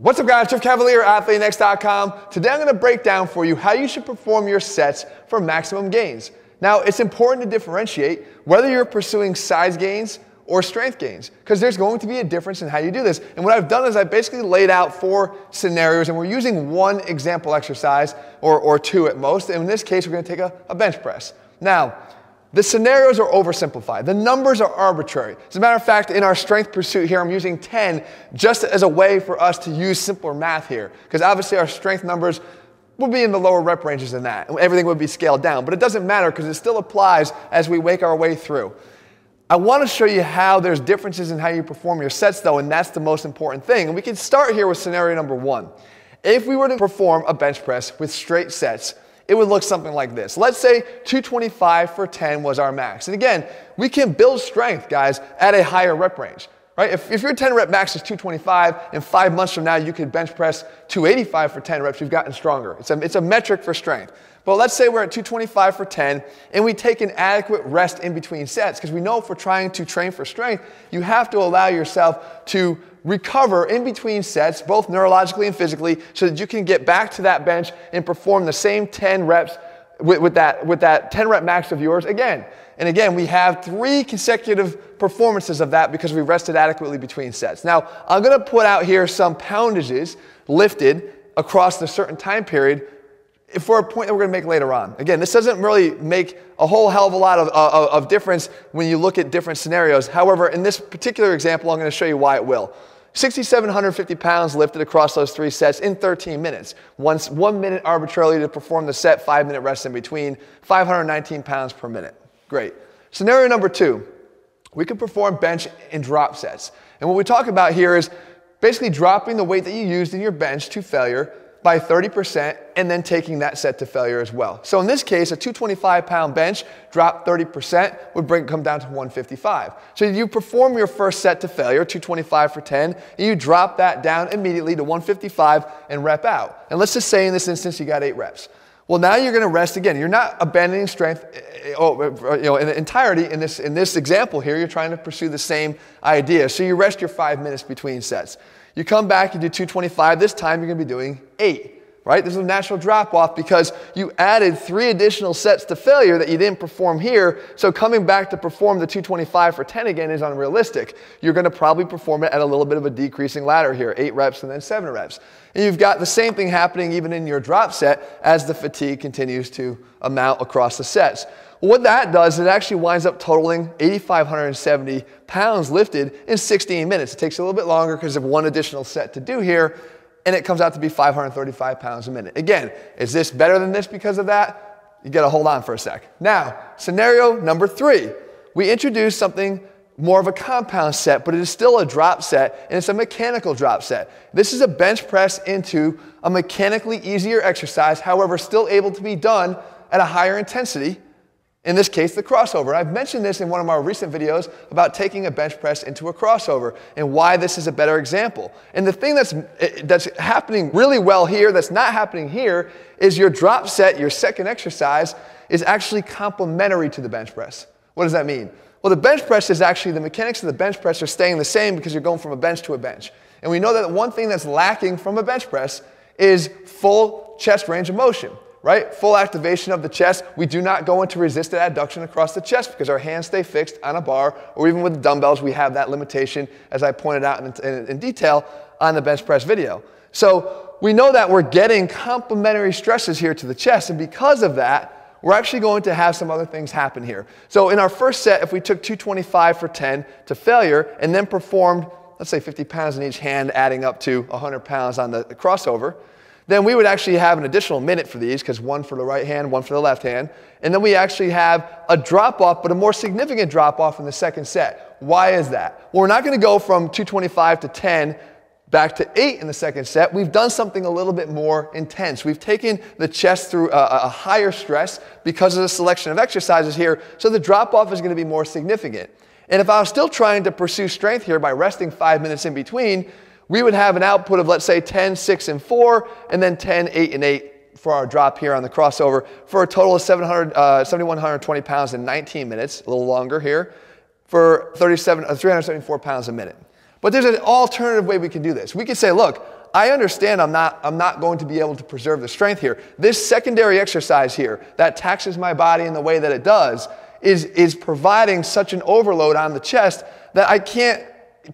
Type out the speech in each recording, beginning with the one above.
What's up guys, Jeff Cavaliere, AthleanX.com. Today I'm gonna break down for you how you should perform your sets for maximum gains. Now, it's important to differentiate whether you're pursuing size gains or strength gains, because there's going to be a difference in how you do this. And what I've done is I basically laid out four scenarios, and we're using one example exercise, or, or two at most. And in this case, we're gonna take a, a bench press. Now, the scenarios are oversimplified. The numbers are arbitrary. As a matter of fact, in our strength pursuit here, I'm using 10 just as a way for us to use simpler math here. Because obviously our strength numbers would be in the lower rep ranges than that. Everything would be scaled down. But it doesn't matter because it still applies as we wake our way through. I want to show you how there's differences in how you perform your sets though, and that's the most important thing. And we can start here with scenario number one. If we were to perform a bench press with straight sets, it would look something like this. Let's say 225 for 10 was our max. And again, we can build strength, guys, at a higher rep range. Right? If, if your 10 rep max is 225, and five months from now you could bench press 285 for 10 reps, you've gotten stronger. It's a, it's a metric for strength. But let's say we're at 225 for 10 and we take an adequate rest in between sets because we know if we're trying to train for strength, you have to allow yourself to recover in between sets, both neurologically and physically, so that you can get back to that bench and perform the same 10 reps with, with, that, with that 10 rep max of yours again. And again, we have three consecutive performances of that because we rested adequately between sets. Now, I'm gonna put out here some poundages lifted across the certain time period for a point that we're going to make later on. Again, this doesn't really make a whole hell of a lot of, of, of, difference when you look at different scenarios. However, in this particular example, I'm going to show you why it will. 6,750 pounds lifted across those three sets in 13 minutes. Once one minute arbitrarily to perform the set, five minute rest in between, 519 pounds per minute. Great. Scenario number two, we can perform bench and drop sets. And what we talk about here is basically dropping the weight that you used in your bench to failure by 30% and then taking that set to failure as well. So in this case, a 225 pound bench drop 30% would bring come down to 155. So you perform your first set to failure, 225 for 10, and you drop that down immediately to 155 and rep out. And let's just say in this instance you got eight reps. Well, now you're going to rest again. You're not abandoning strength eh, oh, eh, you know, in entirety. In this, in this example here, you're trying to pursue the same idea. So you rest your five minutes between sets. You come back, you do 225. This time you're going to be doing eight right? There's a natural drop off because you added three additional sets to failure that you didn't perform here. So coming back to perform the 225 for 10 again is unrealistic. You're going to probably perform it at a little bit of a decreasing ladder here, eight reps and then seven reps. And you've got the same thing happening even in your drop set as the fatigue continues to amount across the sets. What that does, is it actually winds up totaling 8,570 pounds lifted in 16 minutes. It takes a little bit longer because of one additional set to do here, and it comes out to be 535 pounds a minute. Again, is this better than this because of that? You gotta hold on for a sec. Now, scenario number three. We introduce something more of a compound set, but it is still a drop set, and it's a mechanical drop set. This is a bench press into a mechanically easier exercise, however, still able to be done at a higher intensity in this case, the crossover. I've mentioned this in one of my recent videos about taking a bench press into a crossover and why this is a better example. And the thing that's, eh, that's happening really well here, that's not happening here, is your drop set, your second exercise, is actually complementary to the bench press. What does that mean? Well, the bench press is actually, the mechanics of the bench press are staying the same because you're going from a bench to a bench. And we know that one thing that's lacking from a bench press is full chest range of motion right? Full activation of the chest. We do not go into resisted adduction across the chest because our hands stay fixed on a bar, or even with dumbbells, we have that limitation, as I pointed out in, in, in detail on the bench press video. So we know that we're getting complementary stresses here to the chest, and because of that, we're actually going to have some other things happen here. So in our first set, if we took 225 for 10 to failure and then performed, let's say 50 pounds in each hand, adding up to 100 pounds on the crossover, then we would actually have an additional minute for these because one for the right hand, one for the left hand. And then we actually have a drop off, but a more significant drop off in the second set. Why is that? Well, we're not going to go from 225 to 10 back to 8 in the second set. We've done something a little bit more intense. We've taken the chest through a, a higher stress because of the selection of exercises here, so the drop off is going to be more significant. And if I was still trying to pursue strength here by resting five minutes in between, we would have an output of, let's say, 10, 6, and 4, and then 10, 8, and 8 for our drop here on the crossover for a total of 700, uh, 7,120 pounds in 19 minutes, a little longer here, for 37, uh, 374 pounds a minute. But there's an alternative way we can do this. We could say, look, I understand I'm not, I'm not going to be able to preserve the strength here. This secondary exercise here that taxes my body in the way that it does is, is providing such an overload on the chest that I can't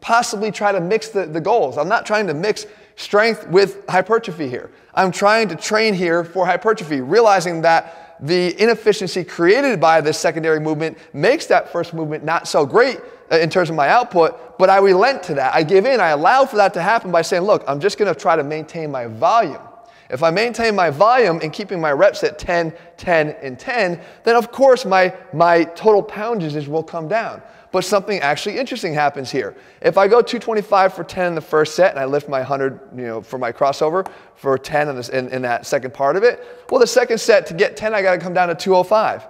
possibly try to mix the, the goals. I'm not trying to mix strength with hypertrophy here. I'm trying to train here for hypertrophy, realizing that the inefficiency created by this secondary movement makes that first movement not so great uh, in terms of my output, but I relent to that. I give in, I allow for that to happen by saying, look, I'm just going to try to maintain my volume. If I maintain my volume and keeping my reps at 10, 10, and 10, then of course my, my total poundages will come down. But something actually interesting happens here. If I go 225 for 10 in the first set and I lift my 100 you know, for my crossover for 10 in, in, in that second part of it, well, the second set to get 10, I got to come down to 205.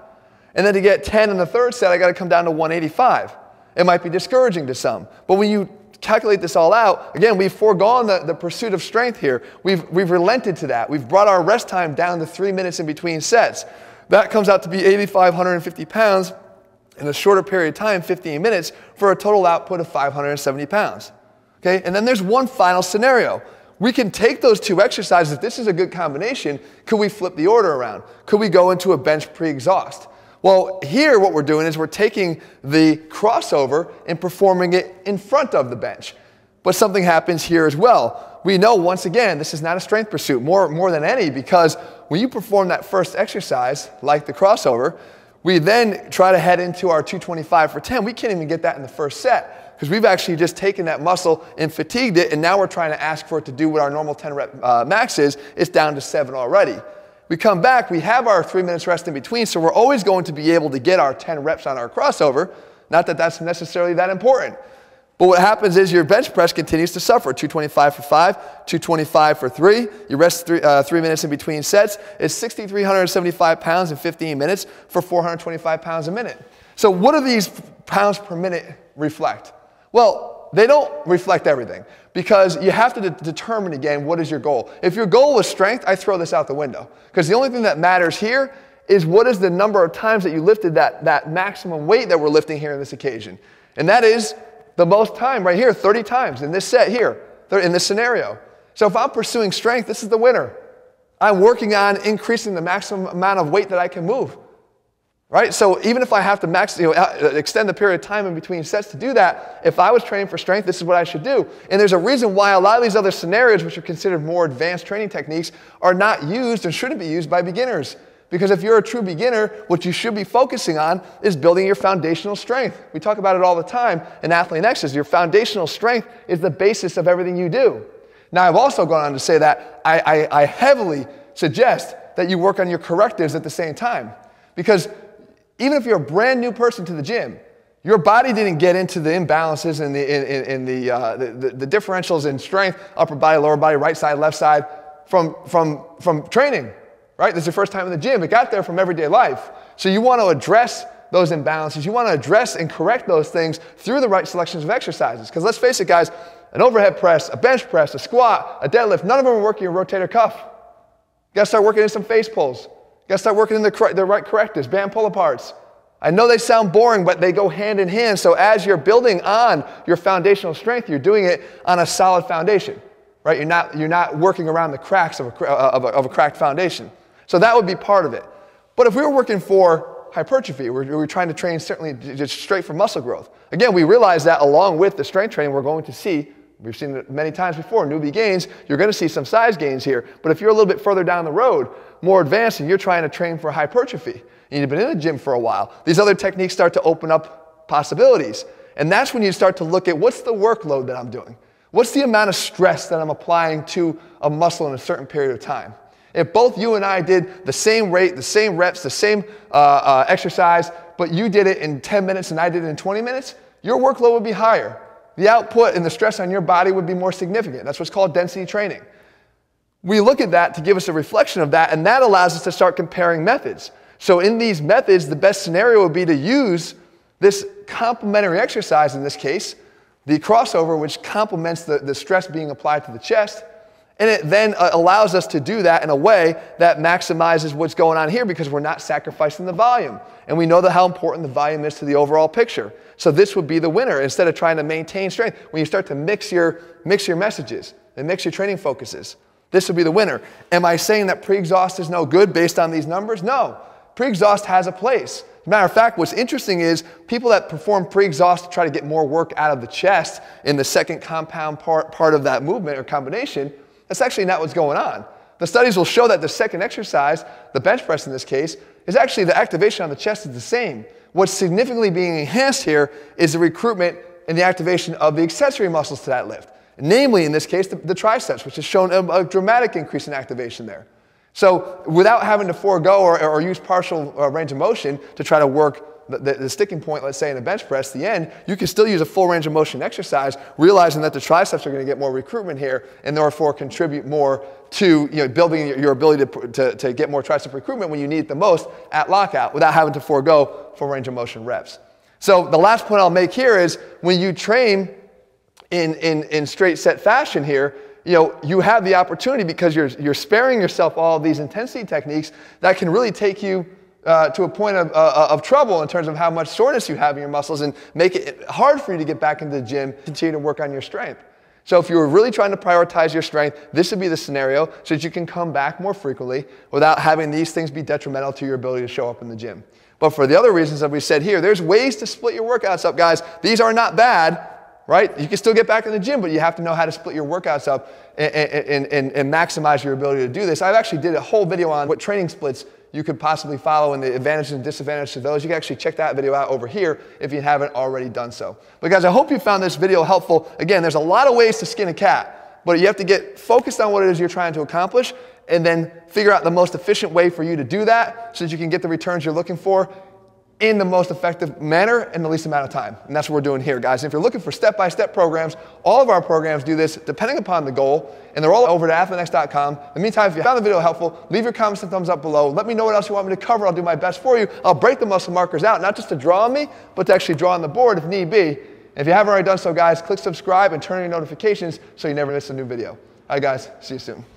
And then to get 10 in the third set, I got to come down to 185. It might be discouraging to some. But when you calculate this all out, again, we've foregone the, the pursuit of strength here. We've, we've relented to that. We've brought our rest time down to three minutes in between sets. That comes out to be 8,550 pounds in a shorter period of time, 15 minutes, for a total output of 570 pounds. Okay, and then there's one final scenario. We can take those two exercises. If this is a good combination, could we flip the order around? Could we go into a bench pre exhaust? Well, here what we're doing is we're taking the crossover and performing it in front of the bench. But something happens here as well. We know once again, this is not a strength pursuit, more, more than any, because when you perform that first exercise, like the crossover, we then try to head into our 225 for 10. We can't even get that in the first set because we've actually just taken that muscle and fatigued it, and now we're trying to ask for it to do what our normal 10 rep uh, max is. It's down to seven already. We come back, we have our three minutes rest in between, so we're always going to be able to get our 10 reps on our crossover. Not that that's necessarily that important. But what happens is your bench press continues to suffer. 225 for five, 225 for three. You rest three, uh, three minutes in between sets. It's 6,375 pounds in 15 minutes for 425 pounds a minute. So what do these pounds per minute reflect? Well, they don't reflect everything because you have to de- determine again what is your goal. If your goal was strength, I throw this out the window because the only thing that matters here is what is the number of times that you lifted that, that maximum weight that we're lifting here in this occasion. And that is the most time right here, 30 times in this set here, in this scenario. So if I'm pursuing strength, this is the winner. I'm working on increasing the maximum amount of weight that I can move. Right? So even if I have to max, you know, uh, extend the period of time in between sets to do that, if I was training for strength, this is what I should do. And there's a reason why a lot of these other scenarios, which are considered more advanced training techniques, are not used and shouldn't be used by beginners. Because if you're a true beginner, what you should be focusing on is building your foundational strength. We talk about it all the time in AthleanX. Your foundational strength is the basis of everything you do. Now, I've also gone on to say that I, I, I heavily suggest that you work on your correctives at the same time. Because even if you're a brand new person to the gym, your body didn't get into the imbalances and the, in, in, the, uh, the, the, the differentials in strength, upper body, lower body, right side, left side, from, from, from training right? This is your first time in the gym. It got there from everyday life. So you want to address those imbalances. You want to address and correct those things through the right selections of exercises. Because let's face it, guys, an overhead press, a bench press, a squat, a deadlift, none of them are working your rotator cuff. You got to start working in some face pulls. You got to start working in the, the right correctives, band pull aparts. I know they sound boring, but they go hand in hand. So as you're building on your foundational strength, you're doing it on a solid foundation, right? You're not, you're not working around the cracks of a, of a, of a cracked foundation. So that would be part of it. But if we were working for hypertrophy, we were trying to train certainly just straight for muscle growth. Again, we realize that along with the strength training, we're going to see, we've seen it many times before, newbie gains, you're going to see some size gains here. But if you're a little bit further down the road, more advanced, and you're trying to train for hypertrophy, and you've been in the gym for a while, these other techniques start to open up possibilities. And that's when you start to look at what's the workload that I'm doing? What's the amount of stress that I'm applying to a muscle in a certain period of time? If both you and I did the same rate, the same reps, the same uh, uh, exercise, but you did it in 10 minutes and I did it in 20 minutes, your workload would be higher. The output and the stress on your body would be more significant. That's what's called density training. We look at that to give us a reflection of that, and that allows us to start comparing methods. So, in these methods, the best scenario would be to use this complementary exercise in this case, the crossover, which complements the, the stress being applied to the chest and it then uh, allows us to do that in a way that maximizes what's going on here because we're not sacrificing the volume. And we know how important the volume is to the overall picture. So this would be the winner instead of trying to maintain strength. When you start to mix your, mix your messages, and mix your training focuses. This would be the winner. Am I saying that pre-exhaust is no good based on these numbers? No. Pre-exhaust has a place. As a matter of fact, what's interesting is people that perform pre-exhaust to try to get more work out of the chest in the second compound part, part of that movement or combination, that's actually not what's going on. The studies will show that the second exercise, the bench press in this case, is actually the activation on the chest is the same. What's significantly being enhanced here is the recruitment and the activation of the accessory muscles to that lift. Namely, in this case, the, the triceps, which has shown a, a, dramatic increase in activation there. So, without having to forego or, or use partial uh, range of motion to try to work the, the, sticking point, let's say in a bench press, the end, you can still use a full range of motion exercise, realizing that the triceps are going to get more recruitment here and therefore contribute more to you know, building your, your ability to, to, to get more tricep recruitment when you need it the most at lockout without having to forego full range of motion reps. So the last point I'll make here is when you train in, in, in straight set fashion here, you know, you have the opportunity because you're, you're sparing yourself all these intensity techniques that can really take you uh, to a point of, uh, of trouble in terms of how much soreness you have in your muscles and make it hard for you to get back into the gym, continue to work on your strength. So if you were really trying to prioritize your strength, this would be the scenario so that you can come back more frequently without having these things be detrimental to your ability to show up in the gym. But for the other reasons that we said here, there's ways to split your workouts up, guys. These are not bad, right? You can still get back in the gym, but you have to know how to split your workouts up and, and, and, and maximize your ability to do this. I actually did a whole video on what training splits you could possibly follow and the advantages and disadvantages of those. You can actually check that video out over here if you haven't already done so. But guys, I hope you found this video helpful. Again, there's a lot of ways to skin a cat, but you have to get focused on what it is you're trying to accomplish and then figure out the most efficient way for you to do that so that you can get the returns you're looking for in the most effective manner in the least amount of time. And that's what we're doing here, guys. If you're looking for step-by-step programs, all of our programs do this depending upon the goal, and they're all over at athleanx.com. In the meantime, if you found the video helpful, leave your comments and thumbs up below. Let me know what else you want me to cover. I'll do my best for you. I'll break the muscle markers out, not just to draw on me, but to actually draw on the board if need be. And if you haven't already done so, guys, click subscribe and turn on your notifications so you never miss a new video. All right, guys, see you soon.